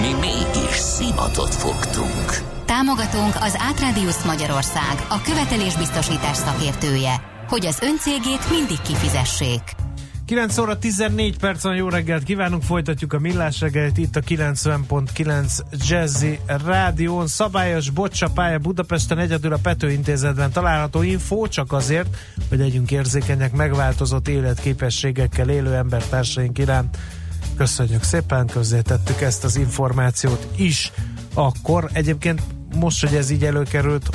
Mi mégis szimatot fogtunk. Támogatónk az Átrádiusz Magyarország, a követelésbiztosítás szakértője, hogy az öncégét mindig kifizessék. 9 óra 14 percen jó reggelt kívánunk, folytatjuk a millás reggelt itt a 90.9 Jazzy Rádión. Szabályos bocsapálya Budapesten egyedül a Pető Intézetben található info, csak azért, hogy legyünk érzékenyek megváltozott életképességekkel élő embertársaink iránt. Köszönjük szépen, közzétettük ezt az információt is. Akkor egyébként most, hogy ez így előkerült,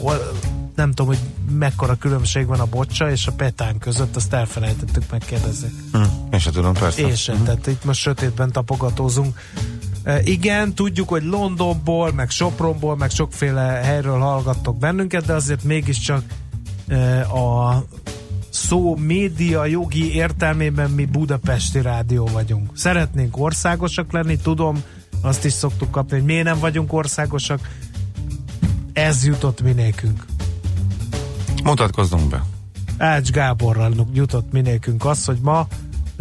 hol, nem tudom, hogy mekkora különbség van a bocsa és a petán között, azt elfelejtettük megkérdezni. Hm, én sem tudom, persze. Én sem, tehát itt most sötétben tapogatózunk. E, igen, tudjuk, hogy Londonból, meg Sopronból, meg sokféle helyről hallgattok bennünket, de azért mégiscsak e, a szó média jogi értelmében mi budapesti rádió vagyunk. Szeretnénk országosak lenni, tudom, azt is szoktuk kapni, hogy miért nem vagyunk országosak. Ez jutott minékünk. Mutatkozzunk be. Ács Gáborral jutott minékünk az, hogy ma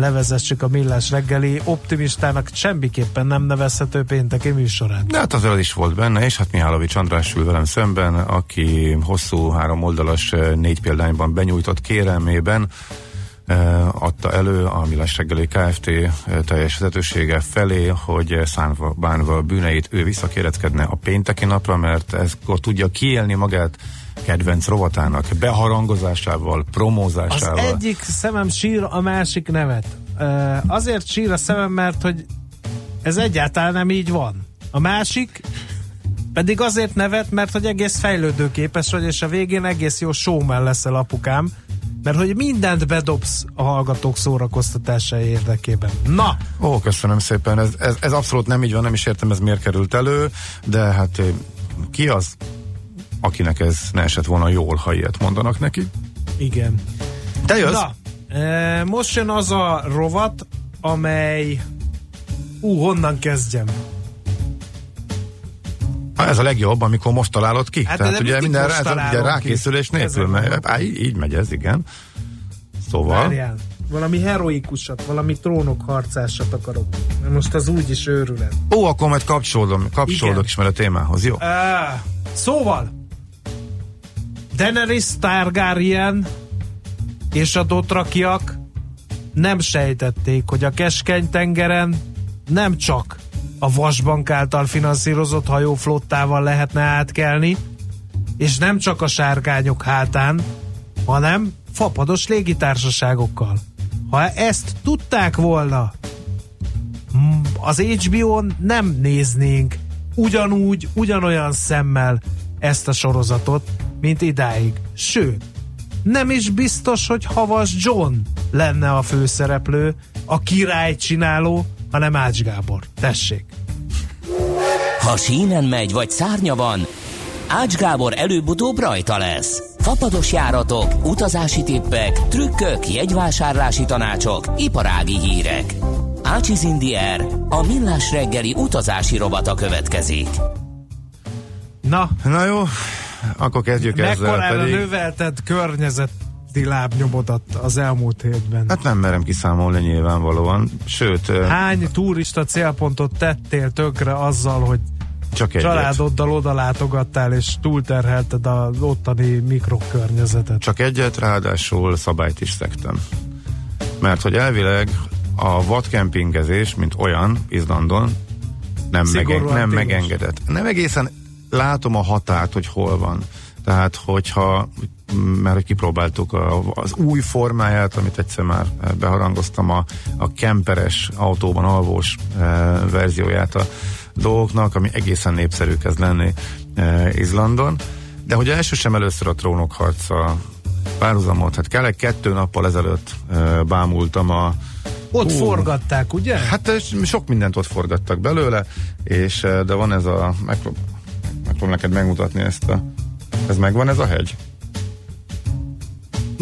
levezessük a millás reggeli optimistának semmiképpen nem nevezhető pénteki műsorán. De hát az is volt benne, és hát Mihálovics András ül velem szemben, aki hosszú három oldalas négy példányban benyújtott kérelmében adta elő a Millás reggeli Kft. teljes vezetősége felé, hogy szánva bánva a bűneit ő visszakéretkedne a pénteki napra, mert akkor tudja kiélni magát kedvenc rovatának beharangozásával, promózásával. Az egyik szemem sír, a másik nevet. Azért sír a szemem, mert hogy ez egyáltalán nem így van. A másik pedig azért nevet, mert hogy egész fejlődőképes vagy, és a végén egész jó showman leszel apukám, mert hogy mindent bedobsz a hallgatók szórakoztatása érdekében. Na! Ó, köszönöm szépen, ez, ez, ez abszolút nem így van, nem is értem, ez miért került elő, de hát ki az, akinek ez ne esett volna jól, ha ilyet mondanak neki? Igen. Te jössz? Na, e, most jön az a rovat, amely ú, honnan kezdjem? Ez a legjobb, amikor most találod ki. Hát Tehát ugye minden rá, ugye rákészülés ki. nélkül, mert á, így, így megy ez, igen. Szóval... Várjál. Valami heroikusat, valami trónok harcásat akarok. Most az úgy is őrület. Ó, akkor majd kapcsolódom, kapcsolódok is már a témához, jó? Uh, szóval, Daenerys Targaryen és a dotrakiak nem sejtették, hogy a keskeny tengeren nem csak a Vasbank által finanszírozott hajóflottával lehetne átkelni, és nem csak a sárkányok hátán, hanem fapados légitársaságokkal. Ha ezt tudták volna, az HBO-n nem néznénk ugyanúgy, ugyanolyan szemmel ezt a sorozatot, mint idáig. Sőt, nem is biztos, hogy Havas John lenne a főszereplő, a király csináló, hanem Ács Gábor. Tessék! Ha sínen megy, vagy szárnya van, Ács Gábor előbb-utóbb rajta lesz. Fapados járatok, utazási tippek, trükkök, jegyvásárlási tanácsok, iparági hírek. Ácsiz Indier, a millás reggeli utazási robata következik. Na, na jó, akkor kezdjük ezzel. Mekkorára pedig... növelted környezet lábnyomodat az elmúlt hétben? Hát nem merem kiszámolni nyilvánvalóan, sőt... Hány turista célpontot tettél tökre azzal, hogy csak egyet. Családoddal oda látogattál, és túlterhelted az ottani mikrokörnyezetet. Csak egyet, ráadásul szabályt is szektem. Mert hogy elvileg a vadkempingezés, mint olyan Izlandon, nem, megen, nem megengedett. Nem egészen látom a határt, hogy hol van. Tehát, hogyha mert hogy kipróbáltuk a, az új formáját, amit egyszer már beharangoztam, a, a kemperes autóban alvós e, verzióját a dolgoknak, ami egészen népszerű kezd lenni e, Izlandon. De hogy első sem először a trónok harca párhuzamot, hát kell kettő nappal ezelőtt e, bámultam a ott Hú, forgatták, ugye? Hát sok mindent ott forgattak belőle, és e, de van ez a megpróbálom neked megmutatni ezt a ez megvan ez a hegy?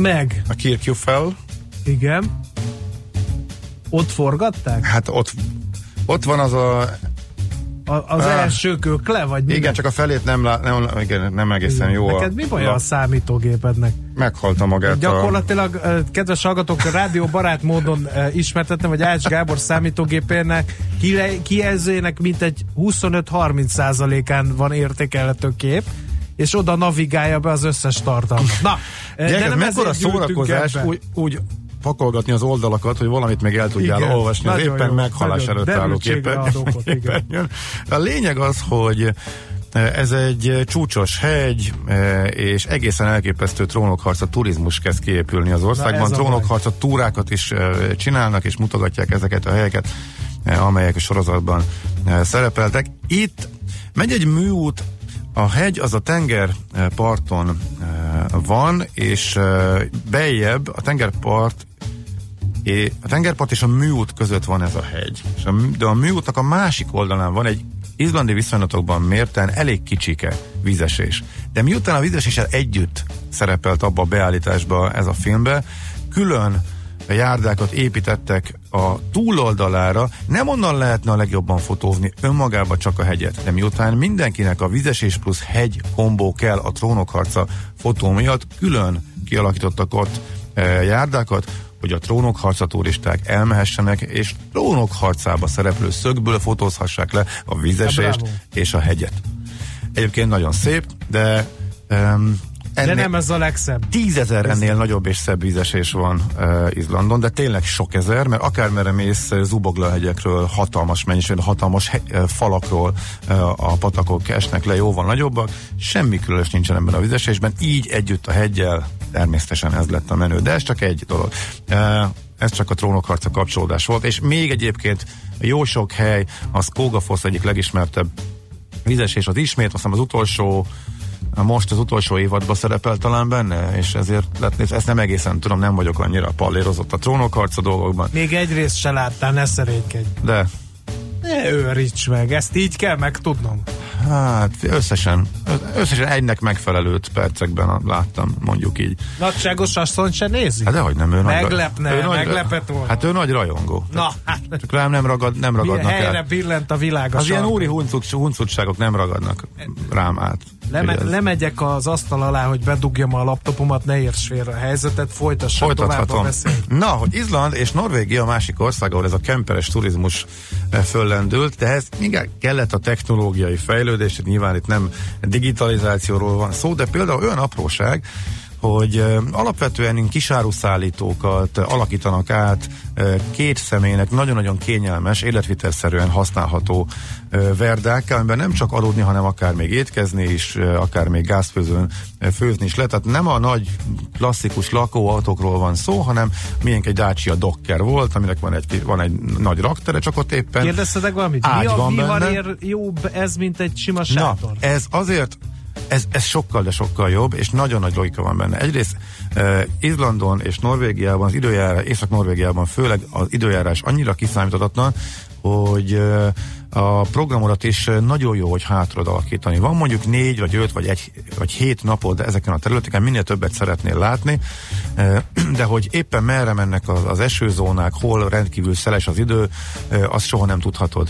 Meg. A Kirkjufel. Igen. Ott forgatták? Hát ott, ott van az a a, az ah. első kökle, vagy mi? Igen, csak a felét nem, lá, nem, igen, nem egészen igen. jó. Neked mi baj a, a számítógépednek? Meghalta magát. Gyakorlatilag, a... kedves hallgatók, a rádió barát módon ismertettem, hogy Ács Gábor számítógépének kijelzőjének mintegy 25-30 százalékán van értékelhető kép és oda navigálja be az összes tartalmat. Na, Gyere, de nem mekkora szórakozás úgy, úgy pakolgatni az oldalakat, hogy valamit még el tudjál igen, olvasni, az éppen jó, meghalás előtt álló képen. A lényeg az, hogy eh, ez egy csúcsos hegy, eh, és egészen elképesztő trónokharca turizmus kezd kiépülni az országban. Trónokharca túrákat is eh, csinálnak, és mutogatják ezeket a helyeket, amelyek a sorozatban szerepeltek. Itt megy egy műút, a hegy az a tengerparton van, és bejebb a tengerpart a tengerpart és a műút között van ez a hegy. De a műútnak a másik oldalán van egy izlandi viszonylatokban mérten elég kicsike vízesés. De miután a vízeséssel együtt szerepelt abba a beállításba ez a filmbe, külön járdákat építettek a túloldalára, nem onnan lehetne a legjobban fotózni önmagába csak a hegyet, de miután mindenkinek a vizesés plusz hegy kombó kell a trónokharca fotó miatt, külön kialakítottak ott e, járdákat, hogy a trónok harca turisták elmehessenek, és trónok harcába szereplő szögből fotózhassák le a vizesést és a hegyet. Egyébként nagyon szép, de um, ennél, de nem ez a legszebb. Tízezer ennél nagyobb és szebb vízesés van uh, Izlandon, de tényleg sok ezer, mert akármerre mész Zubogla hegyekről, hatalmas mennyiség, hatalmas he, uh, falakról uh, a patakok esnek le jóval nagyobbak, semmi különös nincsen ebben a vízesésben, így együtt a hegyel természetesen ez lett a menő, de ez csak egy dolog. Uh, ez csak a trónokharca kapcsolódás volt, és még egyébként jó sok hely, a Skogafosz egyik legismertebb vízesés az ismét, azt hiszem az utolsó most az utolsó évadban szerepel talán benne, és ezért lett, ezt nem egészen tudom, nem vagyok annyira pallérozott a trónokharca dolgokban. Még egy részt se láttál, ne szerénykedj. De. Ne őríts meg, ezt így kell megtudnom. Hát összesen, összesen egynek megfelelőt percekben láttam, mondjuk így. Nagyságos asszony se nézi? Hát dehogy nem, ő Meglepne, nagy, ő meglepett volna. Hát ő nagy rajongó. Na, hát. Csak rám nem, ragad, nem ragadnak Milyen helyre el. billent a világ Az ilyen úri huncutságok nem ragadnak rám át. Leme, lemegyek az asztal alá, hogy bedugjam a laptopomat, ne érts félre a helyzetet, folytassam tovább a Na, hogy Izland és Norvégia a másik ország, ahol ez a kemperes turizmus eh, föllendült, de ez mindig kellett a technológiai fejlődés, nyilván itt nem digitalizációról van szó, de például olyan apróság, hogy alapvetően kisáruszállítókat alakítanak át két személynek nagyon-nagyon kényelmes, életvitelszerűen használható verdák, amiben nem csak aludni, hanem akár még étkezni is, akár még gázfőzőn főzni is lehet. Tehát nem a nagy klasszikus lakóautókról van szó, hanem milyen egy Dacia Docker volt, aminek van egy, van egy nagy raktere, csak ott éppen Kérdeztetek valamit? Mi a viharér jobb ez, mint egy sima sátor? Na, ez azért ez, ez sokkal, de sokkal jobb, és nagyon nagy logika van benne. Egyrészt uh, Izlandon és Norvégiában, az időjárás, Észak-Norvégiában főleg az időjárás annyira kiszámíthatatlan, hogy a programodat is nagyon jó, hogy hátrad alakítani. Van mondjuk négy, vagy öt, vagy egy, vagy hét napod ezeken a területeken, minél többet szeretnél látni, de hogy éppen merre mennek az, az esőzónák, hol rendkívül szeles az idő, azt soha nem tudhatod.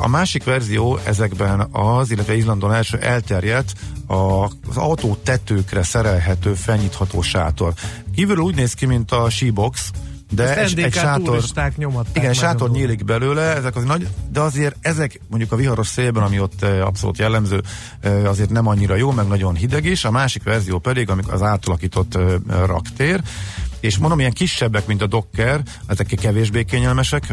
A másik verzió ezekben az, illetve Izlandon első elterjedt az autó tetőkre szerelhető, felnyitható sátor. Kívül úgy néz ki, mint a Shebox, de egy, egy sátor, igen, sátor nyílik belőle, ezek az nagy, de azért ezek mondjuk a viharos szélben, ami ott abszolút jellemző, azért nem annyira jó, meg nagyon hideg is, a másik verzió pedig, amikor az átalakított raktér, és mondom, ilyen kisebbek, mint a Docker, ezek kevésbé kényelmesek,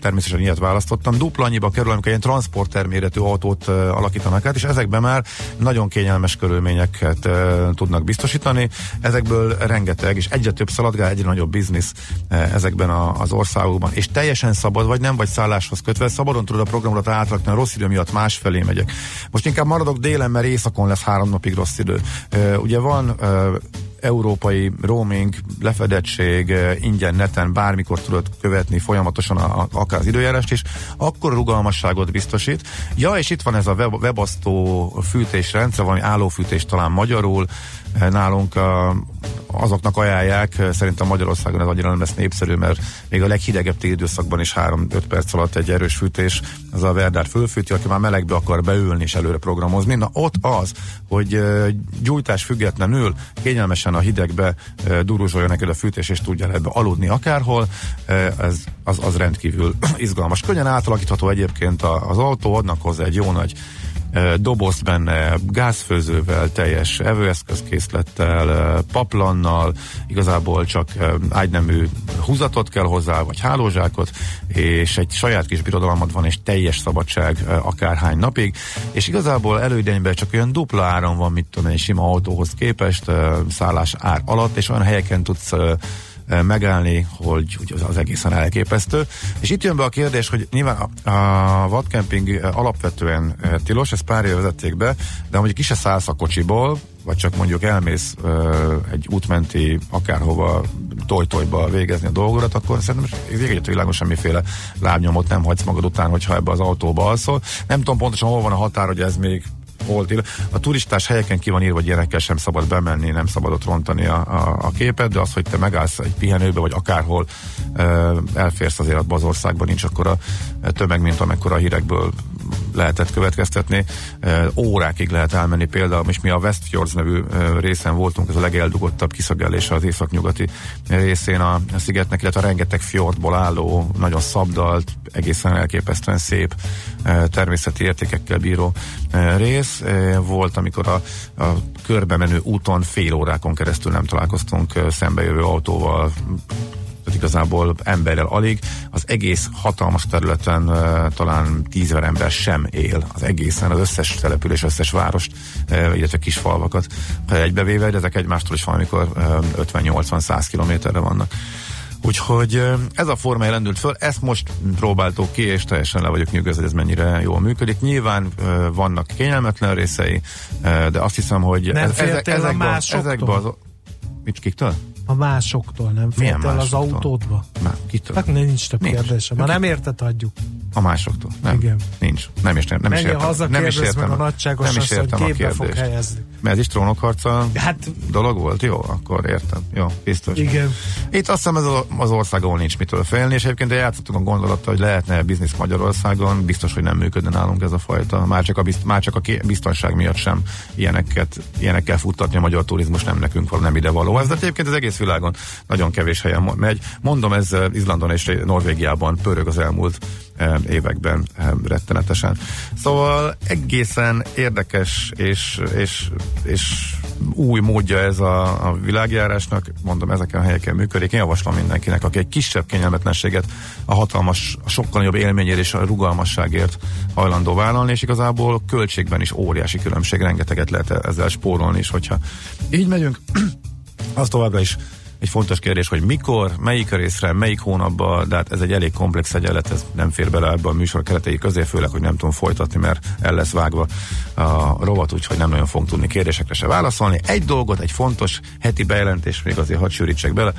természetesen ilyet választottam. Dupla annyiba kerül, amikor ilyen transporter méretű autót alakítanak át, és ezekben már nagyon kényelmes körülményeket tudnak biztosítani. Ezekből rengeteg, és egyre több szaladgál, egyre nagyobb biznisz ezekben az országokban. És teljesen szabad, vagy nem vagy szálláshoz kötve, szabadon tudod a programot átrakni, a rossz idő miatt másfelé megyek. Most inkább maradok délen, mert éjszakon lesz három napig rossz idő. Ugye van európai roaming, lefedettség, eh, ingyen neten bármikor tudod követni folyamatosan a, akár az időjárást is, akkor rugalmasságot biztosít. Ja, és itt van ez a web, webasztó fűtésrendszer, valami állófűtés talán magyarul, eh, nálunk a, azoknak ajánlják, szerintem Magyarországon ez annyira nem lesz népszerű, mert még a leghidegebb téli időszakban is 3-5 perc alatt egy erős fűtés, az a Verdár fölfűti, aki már melegbe akar beülni és előre programozni. Na ott az, hogy gyújtás függetlenül kényelmesen a hidegbe duruzsolja neked a fűtés, és tudja ebbe aludni akárhol, ez, az, az rendkívül izgalmas. Könnyen átalakítható egyébként az autó, adnak hozzá egy jó nagy dobozt benne, gázfőzővel, teljes evőeszközkészlettel, paplannal, igazából csak ágynemű húzatot kell hozzá, vagy hálózsákot, és egy saját kis birodalmad van, és teljes szabadság akárhány napig, és igazából előidényben csak olyan dupla áram van, mit tudom, egy sima autóhoz képest, szállás ár alatt, és olyan helyeken tudsz megállni, hogy, hogy az, az egészen elképesztő. És itt jön be a kérdés, hogy nyilván a, a vadkemping alapvetően tilos, ezt pár éve vezették be, de mondjuk ki se szállsz a kocsiból, vagy csak mondjuk elmész uh, egy útmenti akárhova tojtojba végezni a dolgodat, akkor szerintem egyet világon semmiféle lábnyomot nem hagysz magad után, hogyha ebbe az autóba alszol. Nem tudom pontosan hol van a határ, hogy ez még él. A turistás helyeken ki van írva, hogy gyerekkel sem szabad bemenni, nem szabad ott rontani a, a, a képet, de az, hogy te megállsz egy pihenőbe, vagy akárhol elférsz azért abban az országban, nincs a tömeg, mint amekkora a hírekből lehetett következtetni. Órákig lehet elmenni például, és mi a Westfjords nevű részen voltunk, ez a legeldugottabb kiszögelése az északnyugati részén a szigetnek, illetve rengeteg fjordból álló, nagyon szabdalt, egészen elképesztően szép természeti értékekkel bíró rész. Volt, amikor a, a körbe menő úton fél órákon keresztül nem találkoztunk szembejövő autóval, tehát igazából emberrel alig. Az egész hatalmas területen talán tízezer ember sem él az egészen, az összes település, összes várost, illetve kis falvakat egybevéve, de ezek egymástól is valamikor uh, 50-80-100 kilométerre vannak. Úgyhogy ez a forma rendült föl, ezt most próbáltuk ki, és teljesen le vagyok nyugodva, hogy ez mennyire jól működik. Nyilván vannak kényelmetlen részei, de azt hiszem, hogy nem ez, ezek, ezekben, ezekben az... Mit kiktől? A másoktól, nem féltél az autódba? Nem, kitől? Hát nincs több nincs. kérdésem, már nem érted, hagyjuk. A másoktól? Nem. Igen. Nincs. Nem is, nem, nem is értem. haza, nem is értem. meg a nagyságos nem is értem hogy képbe fog helyezni. Mert ez is trónokharca hát, dolog volt? Jó, akkor értem. Jó, biztos. Igen. Itt azt hiszem ez az ország, ahol nincs mitől félni, és egyébként játszottunk a gondolattal, hogy lehetne biznisz Magyarországon, biztos, hogy nem működne nálunk ez a fajta. Már csak a, bizt, már csak a biztonság miatt sem ilyeneket, ilyenekkel futtatni a magyar turizmus nem nekünk van, nem ide való. Ez de egyébként az egész világon nagyon kevés helyen megy. Mondom, ez Izlandon és Norvégiában pörög az elmúlt években rettenetesen. Szóval egészen érdekes és, és, és új módja ez a, a világjárásnak, mondom, ezeken a helyeken működik. Én javaslom mindenkinek, aki egy kisebb kényelmetlenséget a hatalmas, a sokkal nagyobb élményért és a rugalmasságért hajlandó vállalni, és igazából költségben is óriási különbség, rengeteget lehet ezzel spórolni is, hogyha így megyünk, az továbbra is egy fontos kérdés, hogy mikor, melyik részre, melyik hónapban, de hát ez egy elég komplex egyenlet, ez nem fér bele ebbe a műsor keretei közé, főleg, hogy nem tudom folytatni, mert el lesz vágva a rovat, úgyhogy nem nagyon fogunk tudni kérdésekre se válaszolni. Egy dolgot, egy fontos heti bejelentés, még azért hadd sűrítsek bele,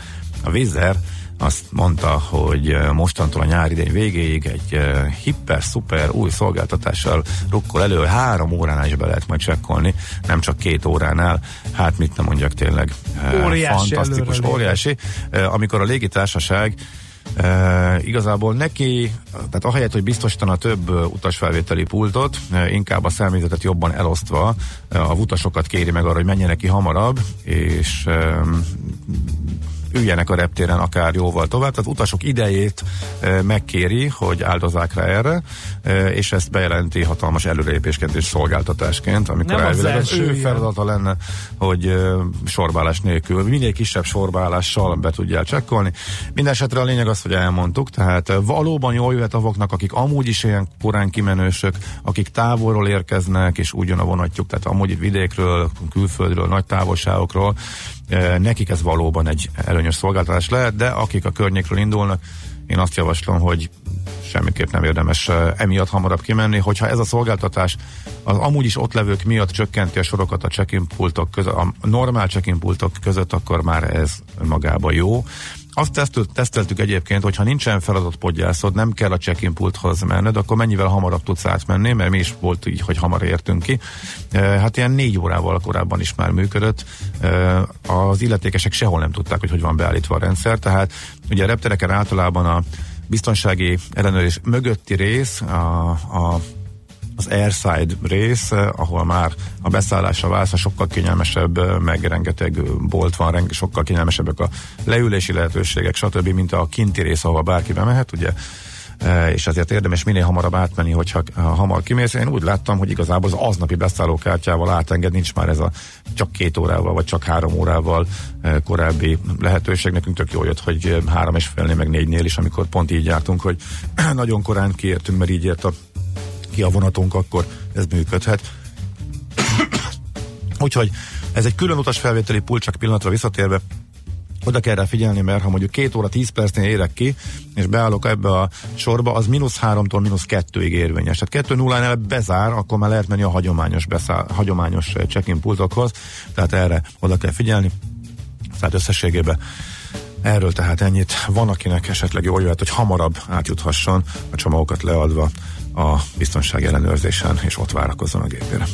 a Vizer azt mondta, hogy mostantól a nyári idény végéig egy hiper-szuper új szolgáltatással rukkol elő, három óránál is be lehet majd csekkolni, nem csak két óránál, hát mit nem mondjak tényleg. Óriási fantasztikus, óriási. Amikor a légitársaság E, igazából neki, tehát ahelyett, hogy biztosítana több utasfelvételi pultot, inkább a személyzetet jobban elosztva a utasokat kéri meg arra, hogy menjenek ki hamarabb, és e, üljenek a reptéren akár jóval tovább, tehát utasok idejét e, megkéri, hogy áldozzák rá erre, e, és ezt bejelenti hatalmas előrelépésként és szolgáltatásként, amikor Nem elvileg az, az ő feladata lenne, hogy e, sorbálás nélkül, minél kisebb sorbálással be tudják csekkolni. Mindenesetre a lényeg az, hogy elmondtuk, tehát valóban jól jöhet avoknak, akik amúgy is ilyen korán kimenősök, akik távolról érkeznek, és úgy jön a vonatjuk, tehát amúgy vidékről, külföldről, nagy távolságokról, nekik ez valóban egy előnyös szolgáltatás lehet, de akik a környékről indulnak, én azt javaslom, hogy semmiképp nem érdemes emiatt hamarabb kimenni. Hogyha ez a szolgáltatás az amúgy is ott levők miatt csökkenti a sorokat a check-in pultok között, a normál check-in pultok között, akkor már ez magában jó. Azt tesztelt, teszteltük egyébként, hogy ha nincsen feladott podgyászod, nem kell a check-in pulthoz menned, akkor mennyivel hamarabb tudsz átmenni, mert mi is volt így, hogy hamar értünk ki. Hát ilyen négy órával korábban is már működött. Az illetékesek sehol nem tudták, hogy hogy van beállítva a rendszer, tehát ugye a reptereken általában a biztonsági ellenőrzés mögötti rész, a, a az airside rész, ahol már a beszállásra válsz, sokkal kényelmesebb, meg rengeteg bolt van, sokkal kényelmesebbek a leülési lehetőségek, stb., mint a kinti rész, ahol bárki bemehet, ugye és ezért érdemes minél hamarabb átmenni, hogyha hamar kimész. Én úgy láttam, hogy igazából az aznapi beszállókártyával átenged, nincs már ez a csak két órával, vagy csak három órával korábbi lehetőség. Nekünk tök jó jött, hogy három és félnél, meg négynél is, amikor pont így jártunk, hogy nagyon korán kiértünk, mert így ért a ki a vonatunk, akkor ez működhet. Úgyhogy ez egy külön utas felvételi pult, csak pillanatra visszatérve, oda kell rá figyelni, mert ha mondjuk két óra tíz percnél érek ki, és beállok ebbe a sorba, az mínusz háromtól mínusz kettőig érvényes. Tehát kettő nullánál bezár, akkor már lehet menni a hagyományos, beszáll, hagyományos check-in pultokhoz, tehát erre oda kell figyelni. Tehát összességében erről tehát ennyit. Van, akinek esetleg jó jöhet, hogy hamarabb átjuthasson a csomagokat leadva a biztonság ellenőrzésen, és ott várakozzon a gépére.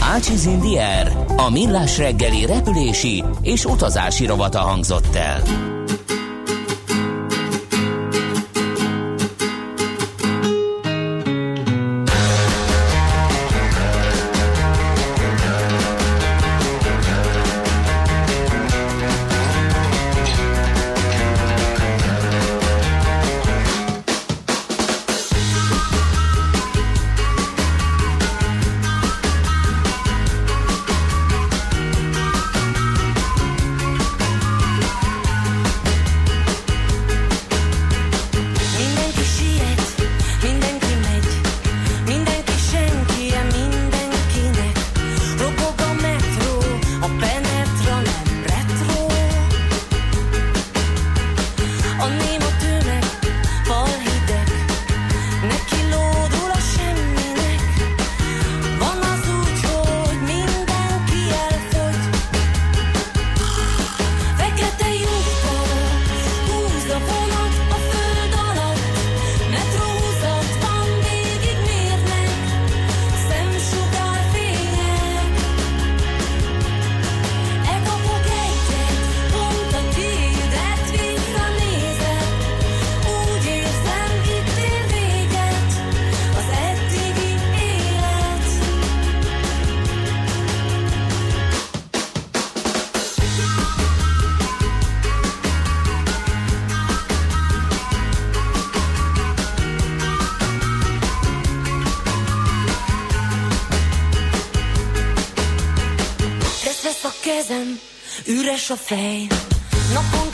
Ácsiz Indier, a millás reggeli repülési és utazási rovata hangzott el. Üres a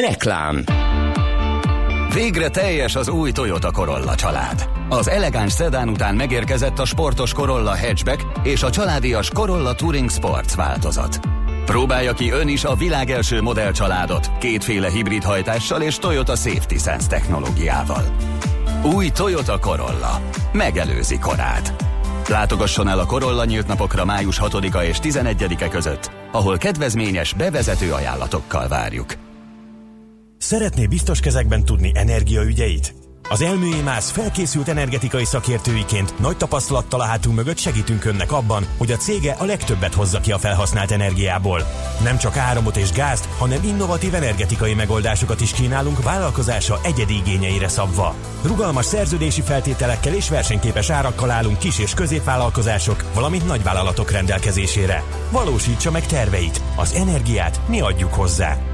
Reklám Végre teljes az új Toyota Corolla család. Az elegáns szedán után megérkezett a sportos Corolla Hatchback és a családias Corolla Touring Sports változat. Próbálja ki ön is a világ első modellcsaládot kétféle hibrid hajtással és Toyota Safety Sense technológiával. Új Toyota Corolla. Megelőzi korát. Látogasson el a Corolla nyílt napokra május 6-a és 11-e között, ahol kedvezményes bevezető ajánlatokkal várjuk. Szeretné biztos kezekben tudni energiaügyeit? Az Elműémász felkészült energetikai szakértőiként nagy tapasztalattal a hátunk mögött segítünk önnek abban, hogy a cége a legtöbbet hozza ki a felhasznált energiából. Nem csak áramot és gázt, hanem innovatív energetikai megoldásokat is kínálunk vállalkozása egyedi igényeire szabva. Rugalmas szerződési feltételekkel és versenyképes árakkal állunk kis- és középvállalkozások, valamint nagyvállalatok rendelkezésére. Valósítsa meg terveit, az energiát mi adjuk hozzá.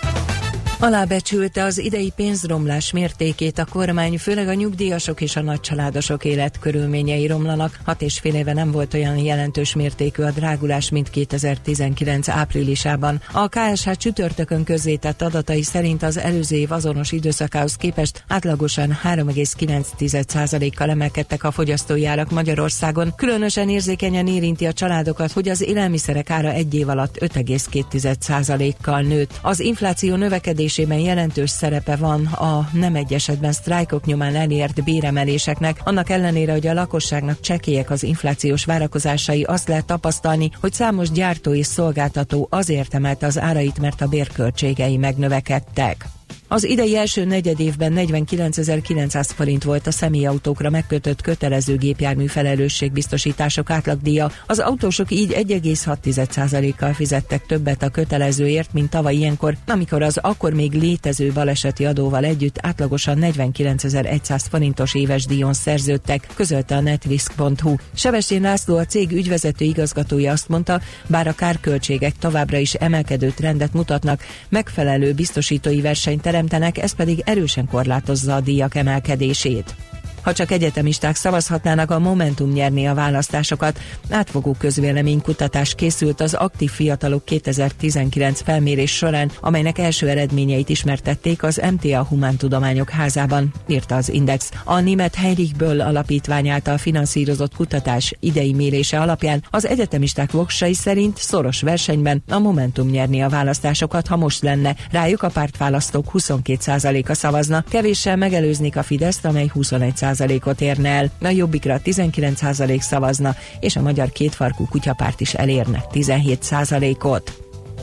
Alábecsülte az idei pénzromlás mértékét a kormány, főleg a nyugdíjasok és a nagycsaládosok életkörülményei romlanak. Hat és fél éve nem volt olyan jelentős mértékű a drágulás, mint 2019 áprilisában. A KSH csütörtökön közzétett adatai szerint az előző év azonos időszakához képest átlagosan 3,9%-kal emelkedtek a fogyasztói árak Magyarországon. Különösen érzékenyen érinti a családokat, hogy az élelmiszerek ára egy év alatt 5,2%-kal nőtt. Az infláció növekedés növelésében jelentős szerepe van a nem egy esetben sztrájkok nyomán elért béremeléseknek, annak ellenére, hogy a lakosságnak csekélyek az inflációs várakozásai, azt lehet tapasztalni, hogy számos gyártó és szolgáltató azért emelte az árait, mert a bérköltségei megnövekedtek. Az idei első negyedévben 49.900 forint volt a személyautókra megkötött kötelező gépjármű felelősségbiztosítások átlagdíja. Az autósok így 1,6%-kal fizettek többet a kötelezőért, mint tavaly ilyenkor, amikor az akkor még létező baleseti adóval együtt átlagosan 49.100 forintos éves díjon szerződtek, közölte a netvisk.hu. Sebestén László a cég ügyvezető igazgatója azt mondta, bár a kárköltségek továbbra is emelkedő trendet mutatnak, megfelelő biztosítói versenyterem teremtenek, ez pedig erősen korlátozza a díjak emelkedését. Ha csak egyetemisták szavazhatnának, a Momentum nyerni a választásokat. Átfogó közvéleménykutatás készült az aktív fiatalok 2019 felmérés során, amelynek első eredményeit ismertették az MTA Humántudományok házában, írta az Index. A német Heinrichből alapítvány által finanszírozott kutatás idei mérése alapján az egyetemisták voksai szerint szoros versenyben a Momentum nyerni a választásokat, ha most lenne. Rájuk a pártválasztók 22%-a szavazna, kevéssel megelőznék a Fideszt, amely 21 ot érne el, a Jobbikra 19% szavazna, és a Magyar Kétfarkú Kutyapárt is elérne 17%-ot.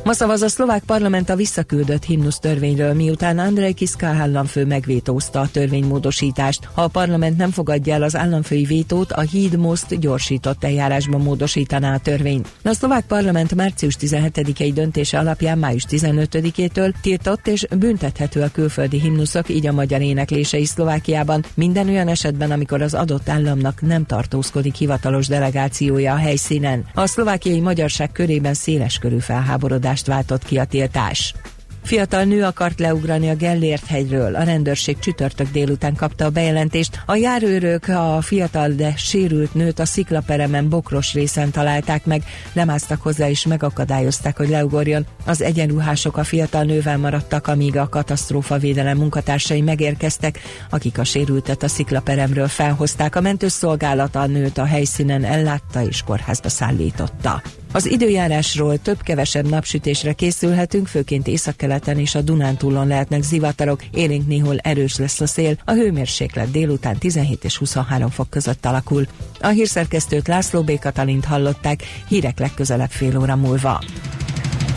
Ma szavaz a szlovák parlament a visszaküldött himnusz törvényről, miután Andrej Kiska államfő megvétózta a törvénymódosítást. Ha a parlament nem fogadja el az államfői vétót, a híd most gyorsított eljárásban módosítaná a törvényt. A szlovák parlament március 17-i döntése alapján május 15-től tiltott és büntethető a külföldi himnuszok, így a magyar éneklései Szlovákiában minden olyan esetben, amikor az adott államnak nem tartózkodik hivatalos delegációja a helyszínen. A szlovákiai magyarság körében széles körű felháborodás hatást váltott ki a tiltás. Fiatal nő akart leugrani a Gellért hegyről. A rendőrség csütörtök délután kapta a bejelentést. A járőrök a fiatal, de sérült nőt a sziklaperemen bokros részen találták meg, lemásztak hozzá és megakadályozták, hogy leugorjon. Az egyenruhások a fiatal nővel maradtak, amíg a katasztrófa védelem munkatársai megérkeztek, akik a sérültet a sziklaperemről felhozták. A mentőszolgálat a nőt a helyszínen ellátta és kórházba szállította. Az időjárásról több-kevesebb napsütésre készülhetünk, főként északkeleten és a Dunántúlon lehetnek zivatarok, élénk néhol erős lesz a szél, a hőmérséklet délután 17 és 23 fok között alakul. A hírszerkesztőt László B. Katalint hallották, hírek legközelebb fél óra múlva.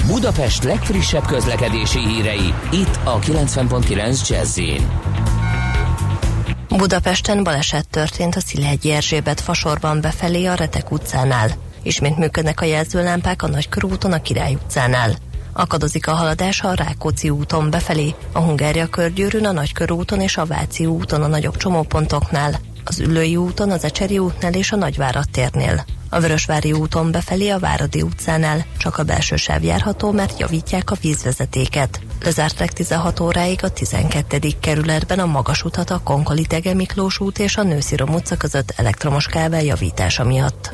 Budapest legfrissebb közlekedési hírei, itt a 90.9 jazz Budapesten baleset történt a Szilegyi Erzsébet fasorban befelé a Retek utcánál. Ismét működnek a jelzőlámpák a Nagykörúton a Király utcánál. Akadozik a haladás a Rákóczi úton befelé, a Hungária körgyűrűn, a Nagykörúton és a Váci úton a nagyobb csomópontoknál, az Üllői úton, az Ecseri útnál és a Nagyvárad térnél. A Vörösvári úton befelé a Váradi utcánál csak a belső sáv járható, mert javítják a vízvezetéket. Lezárták 16 óráig a 12. kerületben a magas utat a Konkoli Miklós út és a Nőszirom utca között elektromos kábel javítása miatt.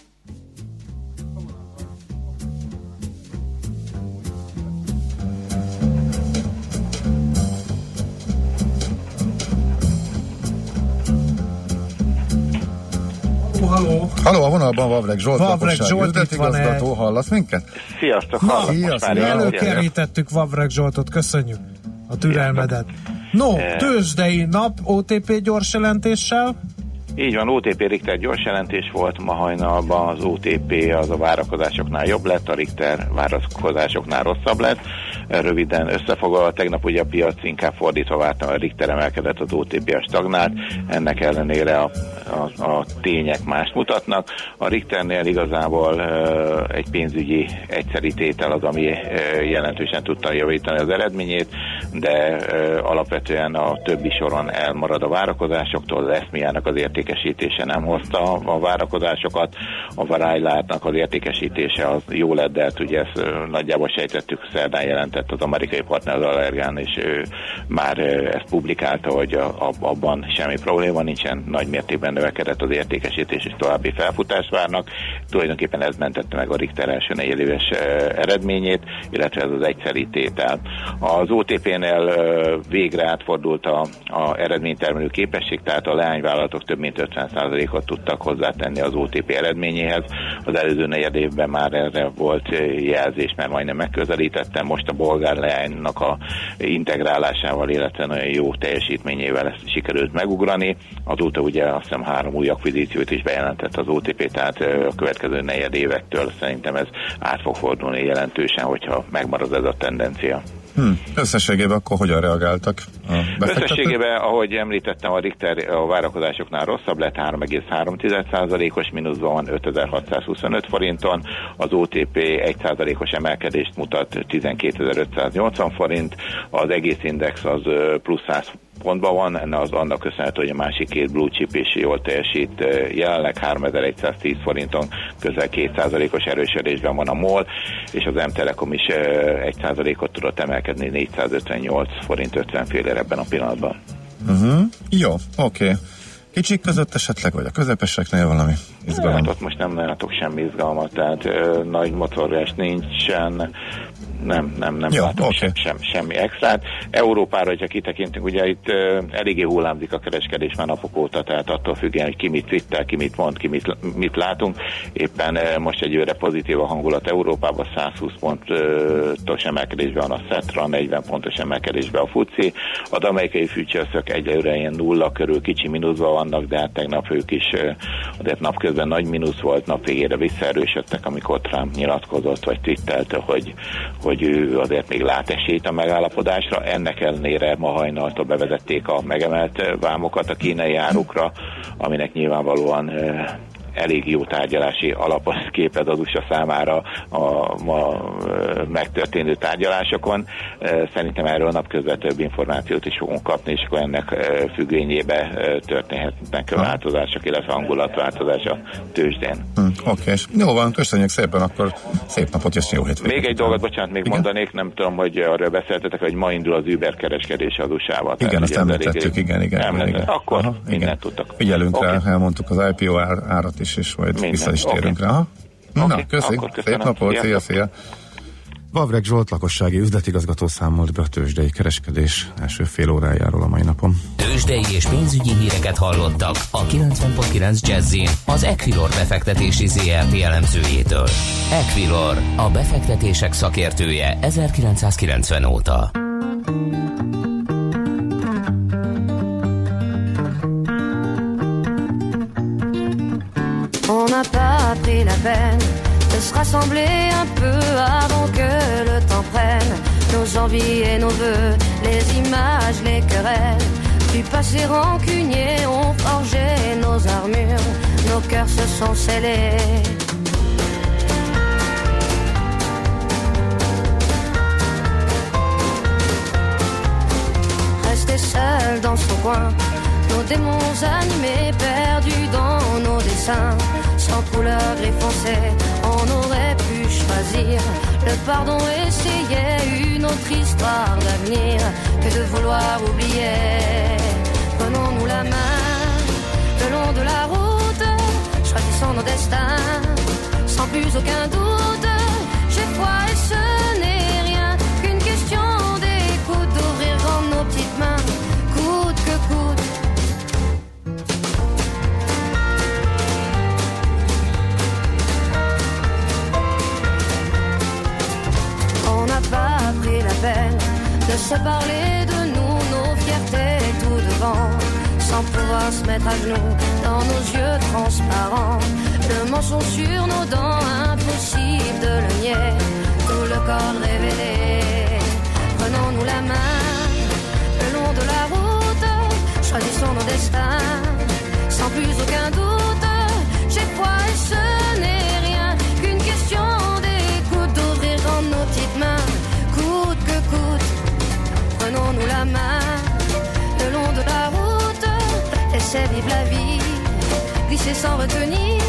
Halló. Halló, a vonalban Vavreg Zsolt, Vavreg Zsolt itt van igazgató, hallasz minket? Sziasztok, Na, sziasztok. előkerítettük Vavreg Zsoltot, köszönjük a türelmedet. No, eh. tőzsdei nap OTP gyors jelentéssel. Így van, OTP Richter gyors jelentés volt ma hajnalban, az OTP az a várakozásoknál jobb lett, a Richter várakozásoknál rosszabb lett. Röviden összefoglalva, tegnap ugye a piac inkább fordítva vártam, a Richter emelkedett, az OTP a stagnált, ennek ellenére a, a, a tények mást mutatnak. A Richternél igazából egy pénzügyi egyszeri tétel az, ami jelentősen tudta javítani az eredményét, de alapvetően a többi soron elmarad a várakozásoktól, az eszmiának az értékesítése nem hozta a várakozásokat, a Varájlátnak az értékesítése az jó lett, de hát ugye ezt nagyjából sejtettük, szerdán jelentett az amerikai partner az Allergán, és ő már ezt publikálta, hogy abban semmi probléma nincsen, nagy mértékben növekedett az értékesítés, és további felfutást várnak. Tulajdonképpen ez mentette meg a Richter első negyedéves eredményét, illetve ez az egyszeri tétel. Az OTP-nél végre átfordult a, a eredménytermelő képesség, tehát a leányvállalatok több mint 50%-ot tudtak hozzátenni az OTP eredményéhez. Az előző negyed évben már erre volt jelzés, mert majdnem megközelítettem. Most a bolgár leánynak a integrálásával, illetve nagyon jó teljesítményével ezt sikerült megugrani. Azóta ugye azt hiszem három új akvizíciót is bejelentett az OTP, tehát a következő negyed évektől szerintem ez át fog fordulni jelentősen, hogyha megmarad ez a tendencia. Hmm. Összességében akkor hogyan reagáltak a Összességében, ahogy említettem, a Richter a várakozásoknál rosszabb lett, 3,3%-os mínuszban van 5625 forinton, az OTP 1%-os emelkedést mutat 12580 forint, az egész index az plusz 100 pontban van, enne az annak köszönhető, hogy a másik két blue chip is jól teljesít. Jelenleg 3110 forinton közel 2%-os erősödésben van a MOL, és az M-Telekom is 1%-ot tudott emelkedni 458 forint 50 félre ebben a pillanatban. Uh-huh. Jó, oké. Okay. Kicsik között esetleg, vagy a közepeseknél valami izgalom? Hát ott most nem látok semmi izgalmat, tehát ö, nagy motorgás nincsen, nem, nem, nem ja, látom okay. sem, sem, semmi extrát. Európára, hogyha kitekintünk, ugye itt uh, eléggé hullámzik a kereskedés már napok óta, tehát attól függően, hogy ki mit twittel, ki mit mond, ki mit, mit látunk. Éppen uh, most egy őre pozitív a hangulat Európában, 120 pontos emelkedésben van a Cetra, 40 pontos emelkedésben a FUCI. Az amerikai futures egyelőre ilyen nulla körül kicsi mínuszban vannak, de hát tegnap ők is uh, azért napközben nagy mínusz volt, nap végére visszaerősödtek, amikor Trump nyilatkozott, vagy twittelte, hogy, hogy ő azért még lát esélyt a megállapodásra. Ennek ellenére ma hajnaltól bevezették a megemelt vámokat a kínai árukra, aminek nyilvánvalóan elég jó tárgyalási alapot képed az USA számára a ma megtörténő tárgyalásokon. Szerintem erről napközben több információt is fogunk kapni, és akkor ennek függvényébe történhetnek változások, illetve hangulatváltozás a tőzsdén. Hm, Oké, okay. jó van, köszönjük szépen, akkor szép napot és jó hétvégét. Még egy dolgot, bocsánat, még igen? mondanék, nem tudom, hogy arról beszéltetek, hogy ma indul az Uber kereskedés az USA-val. Igen, azt említettük, igen, igen. igen, igen. Akkor Aha, mindent tudtak. Figyelünk okay. rá, elmondtuk az IPO árat is, és majd Minden. vissza is térünk okay. rá. Na, okay. köszi. Szép napot, szia, szia. Vavreg Zsolt lakossági üzletigazgató számolt be a tőzsdei kereskedés első fél órájáról a mai napon. Tőzsdei és pénzügyi híreket hallottak a 90.9 jazz az Equilor befektetési ZRT elemzőjétől. Equilor, a befektetések szakértője 1990 óta. On n'a pas pris la peine se rassembler un peu avant que le temps prenne nos envies et nos voeux, les images, les querelles. Du passé rancunier ont forgé nos armures, nos cœurs se sont scellés. Rester seul dans son coin, nos démons animés, perdus dans nos dessins, sans couleur gris foncé, on aurait pu choisir le pardon, essayer une autre histoire d'avenir que de vouloir oublier. Prenons-nous la main le long de la route, choisissons nos destins sans plus aucun doute. Parler de nous, nos fiertés tout devant, sans pouvoir se mettre à genoux dans nos yeux transparents. Le mensonge sur nos dents, impossible de le nier, tout le corps révélé. Prenons-nous la main le long de la route, choisissons nos destins, sans plus aucun doute. Sans retenir.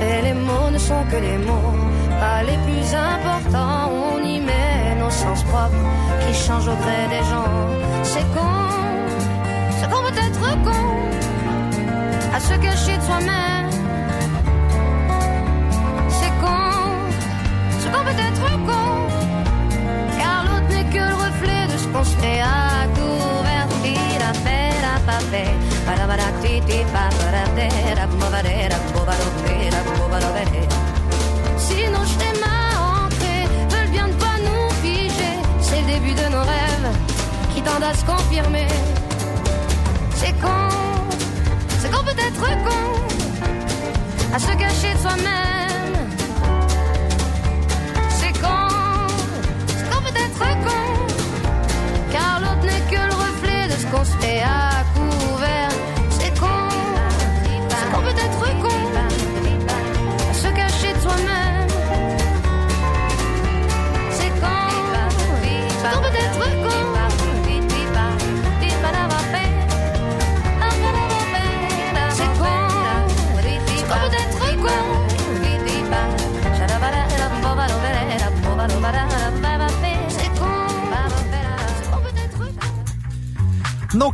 Et les mots ne sont que les mots, pas les plus importants. On y met nos sens propres qui changent au gré des gens. C'est con, c'est qu'on peut être con à se cacher de soi-même. De ce qu'on se fait à couvert. La paix, la papé, Si nos schémas ancrés veulent bien ne pas nous figer, c'est le début de nos rêves qui tendent à se confirmer. C'est con qu'on peut être con à se cacher de soi-même.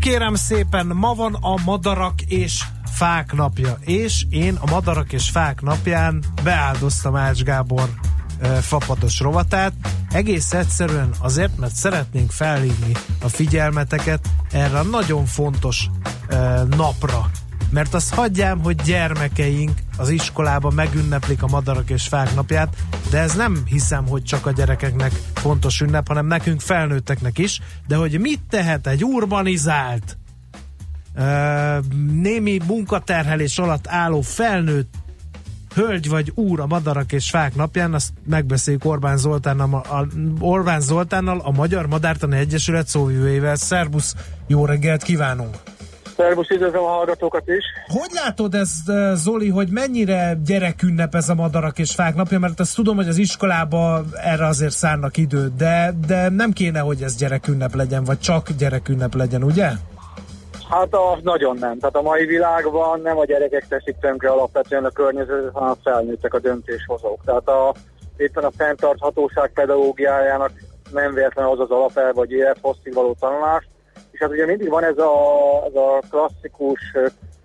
Kérem szépen, ma van a madarak és fák napja, és én a madarak és fák napján beáldoztam Ács Gábor fapados rovatát, egész egyszerűen azért, mert szeretnénk felhívni a figyelmeteket erre a nagyon fontos e, napra, mert azt hagyjám, hogy gyermekeink az iskolában megünneplik a madarak és fák napját, de ez nem hiszem, hogy csak a gyerekeknek fontos ünnep, hanem nekünk felnőtteknek is, de hogy mit tehet egy urbanizált, némi munkaterhelés alatt álló felnőtt hölgy vagy úr a madarak és fák napján, azt megbeszéljük Orbán Zoltánnal, a, Orbán Zoltánnal, a Magyar Madártani Egyesület szóvivőjével. Szerbusz, jó reggelt kívánunk! Szervusz, üdvözlöm a hallgatókat is. Hogy látod ez, eh, Zoli, hogy mennyire gyerekünnep ez a madarak és fák napja? Mert azt tudom, hogy az iskolába erre azért szánnak időt, de, de nem kéne, hogy ez gyerekünnep legyen, vagy csak gyerekünnep legyen, ugye? Hát a, nagyon nem. Tehát a mai világban nem a gyerekek teszik tönkre alapvetően a környezetet, hanem a felnőttek a döntéshozók. Tehát a, éppen a fenntarthatóság pedagógiájának nem véletlen az az alapelve, hogy élethosszig való tanulást, És hát ugye mindig van ez a, ez a klasszikus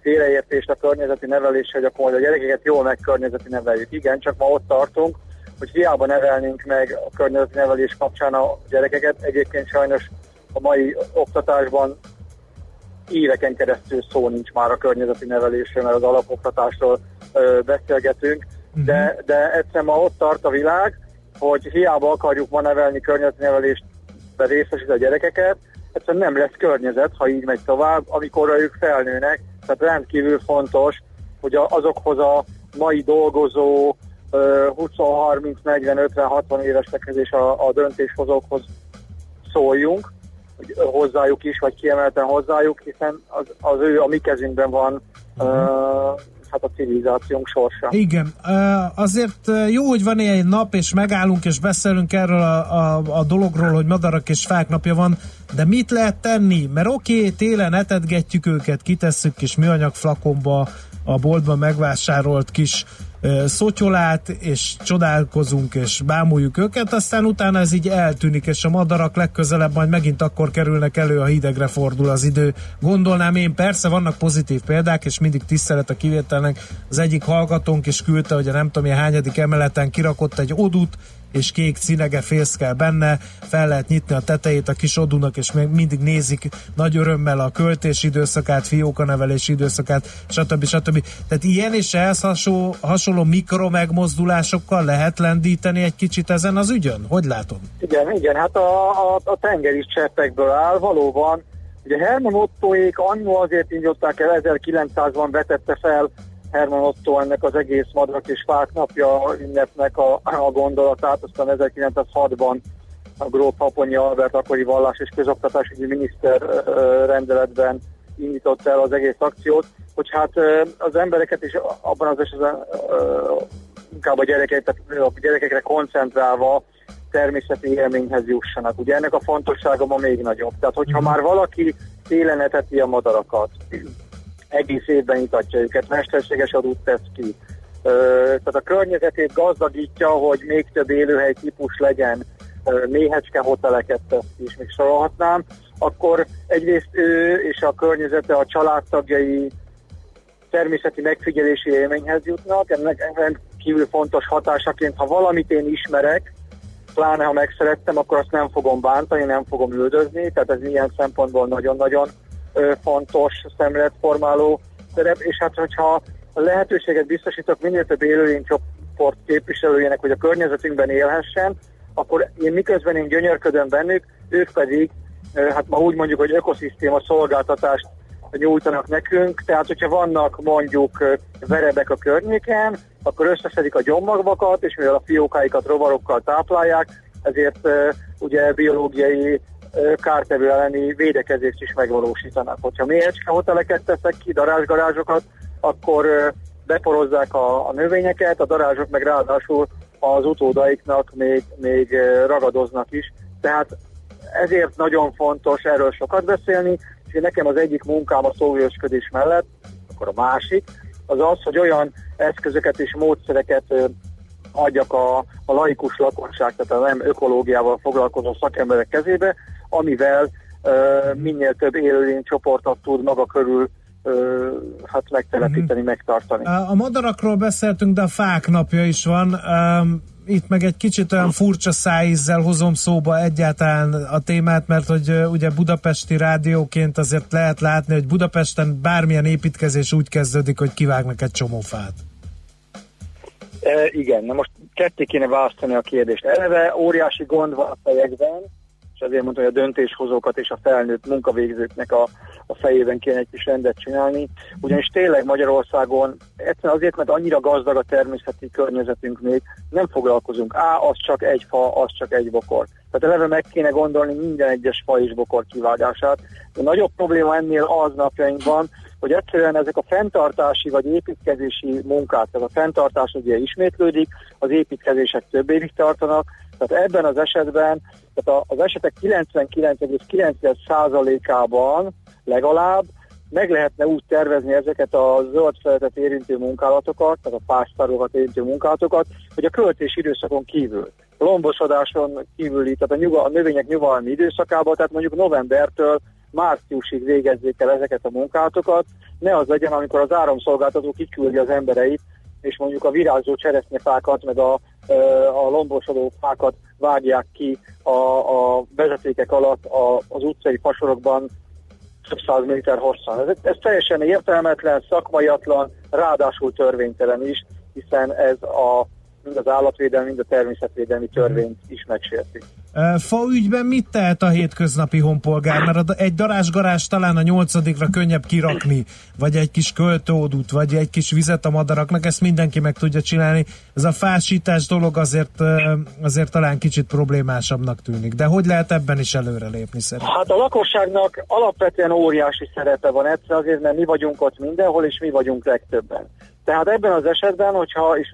félreértést a környezeti nevelés, hogy akkor majd a gyerekeket jól meg környezeti neveljük. Igen, csak ma ott tartunk, hogy hiába nevelnénk meg a környezeti nevelés kapcsán a gyerekeket. Egyébként sajnos a mai oktatásban éveken keresztül szó nincs már a környezeti nevelésről, mert az alapoktatásról ö, beszélgetünk, uh-huh. de, de egyszerűen ma ott tart a világ, hogy hiába akarjuk ma nevelni környezeti nevelést, részesít a gyerekeket, egyszerűen nem lesz környezet, ha így megy tovább, amikor ők felnőnek, tehát rendkívül fontos, hogy azokhoz a mai dolgozó 20, 30, 40, 50, 60 évesekhez és a, a döntéshozókhoz szóljunk, hozzájuk is, vagy kiemelten hozzájuk, hiszen az, az ő a mi kezünkben van uh-huh a civilizációnk sorsa. Igen, azért jó, hogy van ilyen nap, és megállunk, és beszélünk erről a, a, a dologról, hogy madarak és fák napja van, de mit lehet tenni? Mert oké, okay, télen etetgetjük őket, kitesszük kis műanyag flakonba a boltban megvásárolt kis szotyolát, és csodálkozunk, és bámuljuk őket, aztán utána ez így eltűnik, és a madarak legközelebb majd megint akkor kerülnek elő, a hidegre fordul az idő. Gondolnám én, persze vannak pozitív példák, és mindig tisztelet a kivételnek. Az egyik hallgatónk is küldte, hogy a nem tudom, hányadik emeleten kirakott egy odut, és kék cinege fészkel benne, fel lehet nyitni a tetejét a kis odunak, és még mindig nézik nagy örömmel a költési időszakát, fiókanevelési időszakát, stb. stb. Tehát ilyen és ehhez hasonló, hasonló mikro megmozdulásokkal lehet lendíteni egy kicsit ezen az ügyön? Hogy látod? Igen, igen, hát a, a, a tengeri cseppekből áll, valóban Ugye Herman Ottoék annó azért indították el, 1900-ban vetette fel Herman Otto ennek az egész Madrak és Fák napja ünnepnek a, a gondolatát, aztán 1906-ban a Gróf Haponyi Albert akkori vallás és közoktatásügyi miniszter rendeletben indított el az egész akciót, hogy hát az embereket is abban az esetben inkább a, gyerekek, tehát a gyerekekre koncentrálva természeti élményhez jussanak. Ugye ennek a fontossága ma még nagyobb. Tehát, hogyha mhm. már valaki télen eteti a madarakat, egész évben itatja őket, mesterséges adót tesz ki. Tehát a környezetét gazdagítja, hogy még több élőhely típus legyen, méhecske hoteleket tesz ki, és még sorolhatnám, akkor egyrészt ő és a környezete, a családtagjai természeti megfigyelési élményhez jutnak, ennek kívül fontos hatásaként, ha valamit én ismerek, pláne ha megszerettem, akkor azt nem fogom bántani, nem fogom üldözni, tehát ez ilyen szempontból nagyon-nagyon fontos szemléletformáló szerep, és hát hogyha a lehetőséget biztosítok minél több élőlénycsoport képviselőjének, hogy a környezetünkben élhessen, akkor én miközben én gyönyörködöm bennük, ők pedig, hát ma úgy mondjuk, hogy ökoszisztéma szolgáltatást nyújtanak nekünk, tehát hogyha vannak mondjuk verebek a környéken, akkor összeszedik a gyommagvakat, és mivel a fiókáikat rovarokkal táplálják, ezért ugye biológiai kártevő elleni védekezést is megvalósítanak. Hogyha mélyecske hoteleket teszek ki, darázsgarázsokat, akkor beporozzák a, a növényeket, a darázsok meg ráadásul az utódaiknak még, még ragadoznak is. Tehát ezért nagyon fontos erről sokat beszélni, nekem az egyik munkám a szóvősködés mellett, akkor a másik, az az, hogy olyan eszközöket és módszereket adjak a, a laikus lakosság, tehát a nem ökológiával foglalkozó szakemberek kezébe, amivel uh, minél több csoportot tud maga körül hát megtelepíteni, uh-huh. megtartani. A madarakról beszéltünk, de a fák napja is van. Um, itt meg egy kicsit olyan furcsa szájízzel hozom szóba egyáltalán a témát, mert hogy ugye budapesti rádióként azért lehet látni, hogy Budapesten bármilyen építkezés úgy kezdődik, hogy kivágnak egy csomó fát. E, igen, na most ketté kéne választani a kérdést. Eleve óriási gond van a fejekben, ezért mondtam, hogy a döntéshozókat és a felnőtt munkavégzőknek a, a fejében kéne egy kis rendet csinálni. Ugyanis tényleg Magyarországon egyszerűen azért, mert annyira gazdag a természeti környezetünk még, nem foglalkozunk. Á, az csak egy fa, az csak egy bokor. Tehát eleve meg kéne gondolni minden egyes fa és bokor kivágását. A nagyobb probléma ennél az napjainkban, hogy egyszerűen ezek a fenntartási vagy építkezési munkák, tehát a fenntartás ugye ismétlődik, az építkezések több évig tartanak, tehát ebben az esetben, tehát az esetek 99,9%-ában legalább meg lehetne úgy tervezni ezeket a zöld feletet érintő munkálatokat, tehát a pásztárokat érintő munkálatokat, hogy a költési időszakon kívül, lombosodáson kívüli, tehát a, nyugal, a növények nyugalmi időszakában, tehát mondjuk novembertől márciusig végezzék el ezeket a munkátokat, ne az legyen, amikor az áramszolgáltató kiküldi az embereit, és mondjuk a virágzó cseresznyefákat, meg a, a lombosodó fákat vágják ki a, a vezetékek alatt a, az utcai fasorokban több száz méter hosszan. Ez, ez teljesen értelmetlen, szakmaiatlan, ráadásul törvénytelen is, hiszen ez a mind az állatvédelmi, mind a természetvédelmi törvényt is megsérti. Fa ügyben mit tehet a hétköznapi honpolgár? Mert egy darásgarás talán a nyolcadikra könnyebb kirakni, vagy egy kis költőodút, vagy egy kis vizet a madaraknak, ezt mindenki meg tudja csinálni. Ez a fásítás dolog azért, azért talán kicsit problémásabbnak tűnik. De hogy lehet ebben is előrelépni szerintem? Hát a lakosságnak alapvetően óriási szerepe van egyszer azért, mert mi vagyunk ott mindenhol, és mi vagyunk legtöbben. Tehát ebben az esetben, hogyha, és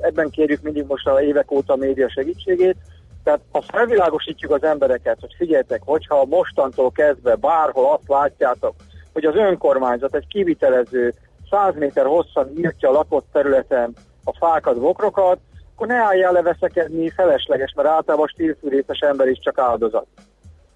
ebben kérjük mindig most a évek óta a média segítségét, tehát ha felvilágosítjuk az embereket, hogy figyeljetek, hogyha mostantól kezdve bárhol azt látjátok, hogy az önkormányzat egy kivitelező 100 méter hosszan írtja a lakott területen a fákat, bokrokat, akkor ne álljál le felesleges, mert általában stílfűrészes ember is csak áldozat.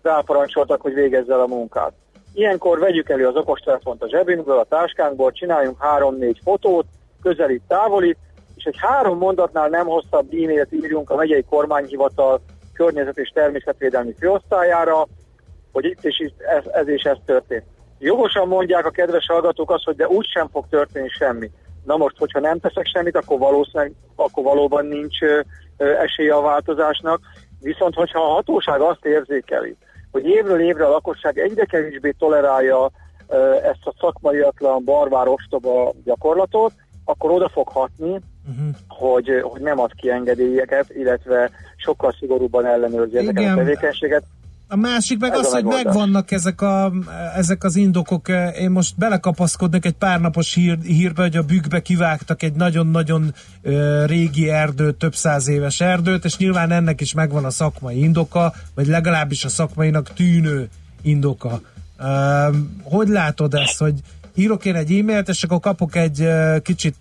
Ráparancsoltak, hogy végezze el a munkát. Ilyenkor vegyük elő az okostelefont a zsebünkből, a táskánkból, csináljunk három-négy fotót, közelít, távolít, és egy három mondatnál nem hosszabb e-mailt írjunk a megyei kormányhivatal környezet és természetvédelmi főosztályára, hogy itt és itt ez, ez és ez történt. Jogosan mondják a kedves hallgatók azt, hogy de úgy sem fog történni semmi. Na most, hogyha nem teszek semmit, akkor valószínűleg akkor valóban nincs ö, esélye a változásnak. Viszont, hogyha a hatóság azt érzékeli, hogy évről évre a lakosság egyre kevésbé tolerálja ezt a szakmaiatlan, barbár, ostoba gyakorlatot, akkor oda fog hatni, uh-huh. hogy, hogy nem ad ki engedélyeket, illetve sokkal szigorúbban ellenőrzi ezeket Igen. a tevékenységet. A másik meg Ez az, hogy megvannak ezek, a, ezek az indokok. Én most belekapaszkodnék egy pár napos hír, hírbe, hogy a bükkbe kivágtak egy nagyon-nagyon régi erdőt, több száz éves erdőt, és nyilván ennek is megvan a szakmai indoka, vagy legalábbis a szakmainak tűnő indoka. Uh, hogy látod ezt, hogy írok én egy e-mailt, és akkor kapok egy kicsit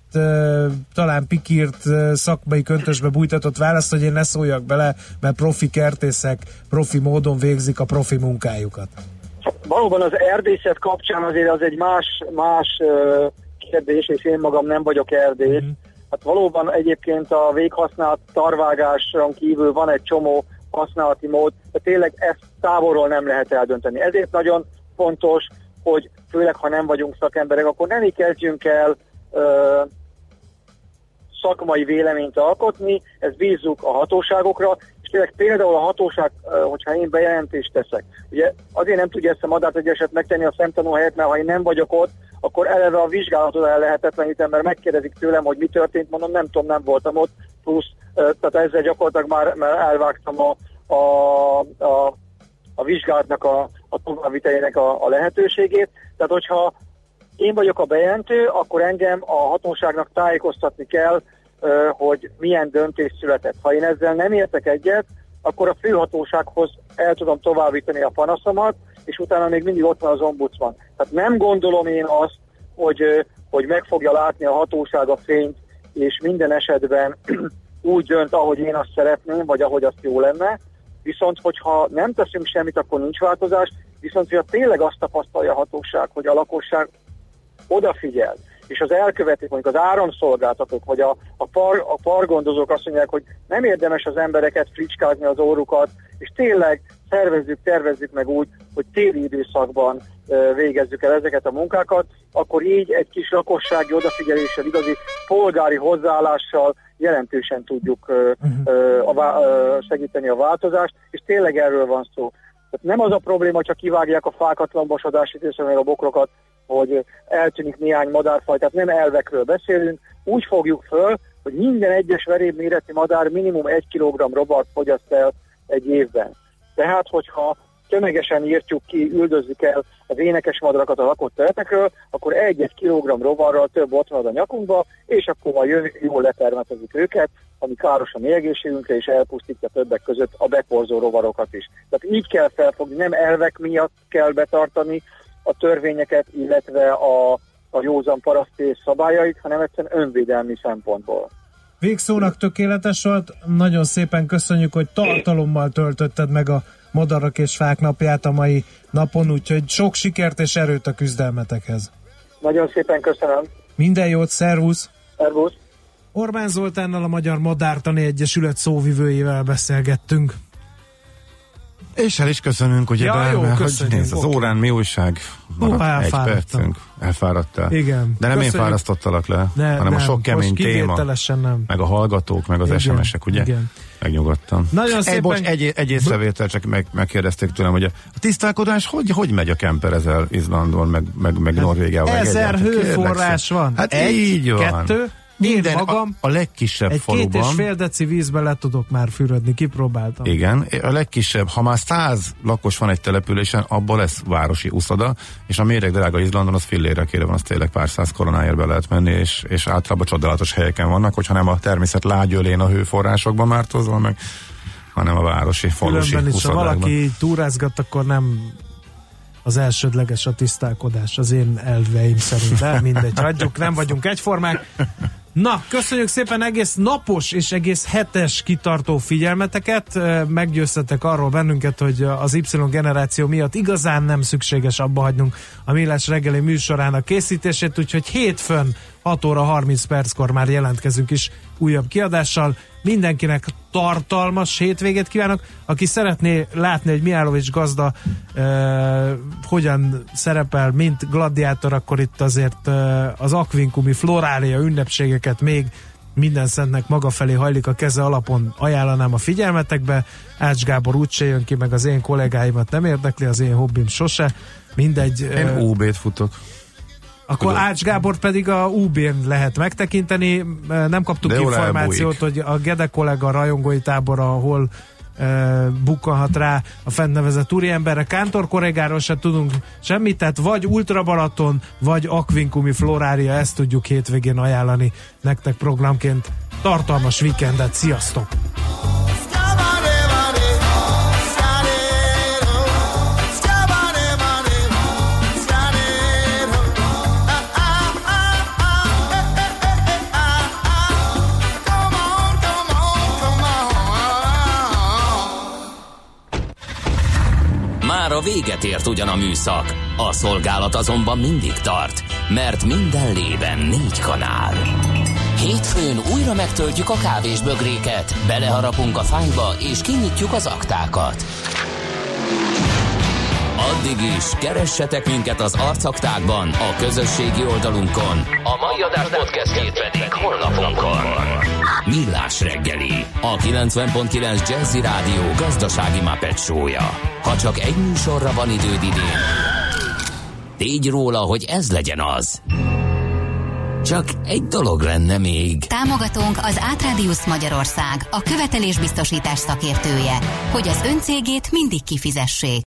talán pikírt szakmai köntösbe bújtatott választ, hogy én ne szóljak bele, mert profi kertészek profi módon végzik a profi munkájukat. Valóban az erdészet kapcsán azért az egy más, más kérdés, és én magam nem vagyok erdész. Mm. Hát valóban egyébként a véghasznált tarvágáson kívül van egy csomó használati mód, de tényleg ezt távolról nem lehet eldönteni. Ezért nagyon fontos, hogy főleg ha nem vagyunk szakemberek, akkor nem így kezdjünk el ö, szakmai véleményt alkotni, ezt bízzuk a hatóságokra, és tényleg például a hatóság, hogyha én bejelentést teszek, ugye azért nem tudja ezt a madát egy eset megtenni a szemtanú helyett, mert ha én nem vagyok ott, akkor eleve a vizsgálatot el lehetetlenítem, mert megkérdezik tőlem, hogy mi történt, mondom, nem tudom, nem voltam ott, plusz, tehát ezzel gyakorlatilag már, már elvágtam a, a, a, a vizsgálatnak a, a továbbvitelének a, a lehetőségét. Tehát, hogyha én vagyok a bejelentő, akkor engem a hatóságnak tájékoztatni kell, hogy milyen döntés született. Ha én ezzel nem értek egyet, akkor a főhatósághoz el tudom továbbítani a panaszomat, és utána még mindig ott van az ombudsman. Tehát nem gondolom én azt, hogy, hogy meg fogja látni a hatóság a fényt, és minden esetben úgy dönt, ahogy én azt szeretném, vagy ahogy azt jó lenne, Viszont, hogyha nem teszünk semmit, akkor nincs változás, viszont hogyha tényleg azt tapasztalja a hatóság, hogy a lakosság odafigyel, és az elkövetik, mondjuk az áramszolgáltatók, vagy a, a, par, a pargondozók azt mondják, hogy nem érdemes az embereket fricskázni az órukat, és tényleg szervezzük, tervezzük meg úgy, hogy téli időszakban végezzük el ezeket a munkákat, akkor így egy kis lakossági odafigyeléssel, igazi polgári hozzáállással jelentősen tudjuk uh-huh. a, a, segíteni a változást, és tényleg erről van szó. Tehát nem az a probléma, csak kivágják a fákat, lombosodási időszakban a bokrokat, hogy eltűnik néhány madárfaj, tehát nem elvekről beszélünk, úgy fogjuk föl, hogy minden egyes veréb méretű madár minimum 1 kg robart fogyaszt el egy évben. Tehát, hogyha tömegesen írtjuk ki, üldözzük el az énekes madarakat a lakott területekről, akkor egy-egy kilogramm rovarral több ott van a nyakunkba, és akkor majd jön, jól letermetezik őket, ami káros a mi egészségünkre, és elpusztítja többek között a beporzó rovarokat is. Tehát így kell felfogni, nem elvek miatt kell betartani a törvényeket, illetve a, a józan parasztés szabályait, hanem egyszerűen önvédelmi szempontból. Végszónak tökéletes volt, nagyon szépen köszönjük, hogy tartalommal töltötted meg a Madarak és Fák napját a mai napon, úgyhogy sok sikert és erőt a küzdelmetekhez. Nagyon szépen köszönöm. Minden jót, szervusz! Szervusz! Orbán Zoltánnal a Magyar Madártani Egyesület szóvivőjével beszélgettünk. És el is köszönünk, ugye, ja, jó, mert hogy nézd, az órán mi újság? Hú, egy percünk. Elfáradtál. Igen. De nem köszönjük. én fárasztottalak le, ne, hanem nem. a sok kemény téma. Nem. Meg a hallgatók, meg az Igen. SMS-ek, ugye? Igen. Megnyugodtam. Nagyon szépen... Egy, bocs, egy, egy észrevétel, csak meg, megkérdezték tőlem, hogy a, tisztálkodás hogy, hogy megy a kemperezel Izlandon, meg, meg, meg hát Norvégiával? Ezer hőforrás van. Hát egy, így van. kettő, minden, Én magam a, a legkisebb egy faluban... két és fél deci vízbe le tudok már fürödni, kipróbáltam. Igen, a legkisebb, ha már száz lakos van egy településen, abban lesz városi uszoda, és a méreg drága Izlandon az fillére kére van, az tényleg pár száz koronáért be lehet menni, és, és általában csodálatos helyeken vannak, hogyha nem a természet lágyölén a hőforrásokban mártozva meg, hanem a városi, falusi Különben is, ha valaki túrázgat, akkor nem az elsődleges a tisztálkodás, az én elveim szerint, de mindegy, hagyjuk, nem vagyunk egyformák. Na, köszönjük szépen egész napos és egész hetes kitartó figyelmeteket. Meggyőztetek arról bennünket, hogy az Y generáció miatt igazán nem szükséges abba hagynunk a Millás reggeli műsorának készítését, úgyhogy hétfőn 6 óra 30 perckor már jelentkezünk is újabb kiadással. Mindenkinek tartalmas hétvégét kívánok. Aki szeretné látni, hogy Miálovics gazda uh, hogyan szerepel, mint gladiátor, akkor itt azért uh, az Aquincumi Florália ünnepségeket még minden szentnek maga felé hajlik a keze alapon ajánlanám a figyelmetekbe. Ács Gábor úgyse jön ki, meg az én kollégáimat nem érdekli, az én hobbim sose. Mindegy. Én UB-t futok. Akkor Tudod. Ács Gábor pedig a UB-n lehet megtekinteni. Nem kaptuk De információt, hogy a Gede kollega rajongói tábor, ahol uh, bukkanhat rá a fent nevezett úriemberre. Kántor korregáról se tudunk semmit, tehát vagy Ultra Balaton, vagy Aquincumi Florária, ezt tudjuk hétvégén ajánlani nektek programként. Tartalmas weekendet, sziasztok! Már a véget ért ugyan a műszak, a szolgálat azonban mindig tart, mert minden lében négy kanál. Hétfőn újra megtöltjük a kávésbögréket, beleharapunk a fányba és kinyitjuk az aktákat. Addig is, keressetek minket az arcaktákban, a közösségi oldalunkon. A mai adás podcastjét pedig holnapunkon. Millás reggeli, a 90.9 Jazzy Rádió gazdasági mapetsója. Ha csak egy műsorra van időd idén, tégy róla, hogy ez legyen az. Csak egy dolog lenne még. Támogatónk az Átrádiusz Magyarország, a követelésbiztosítás szakértője, hogy az öncégét mindig kifizessék.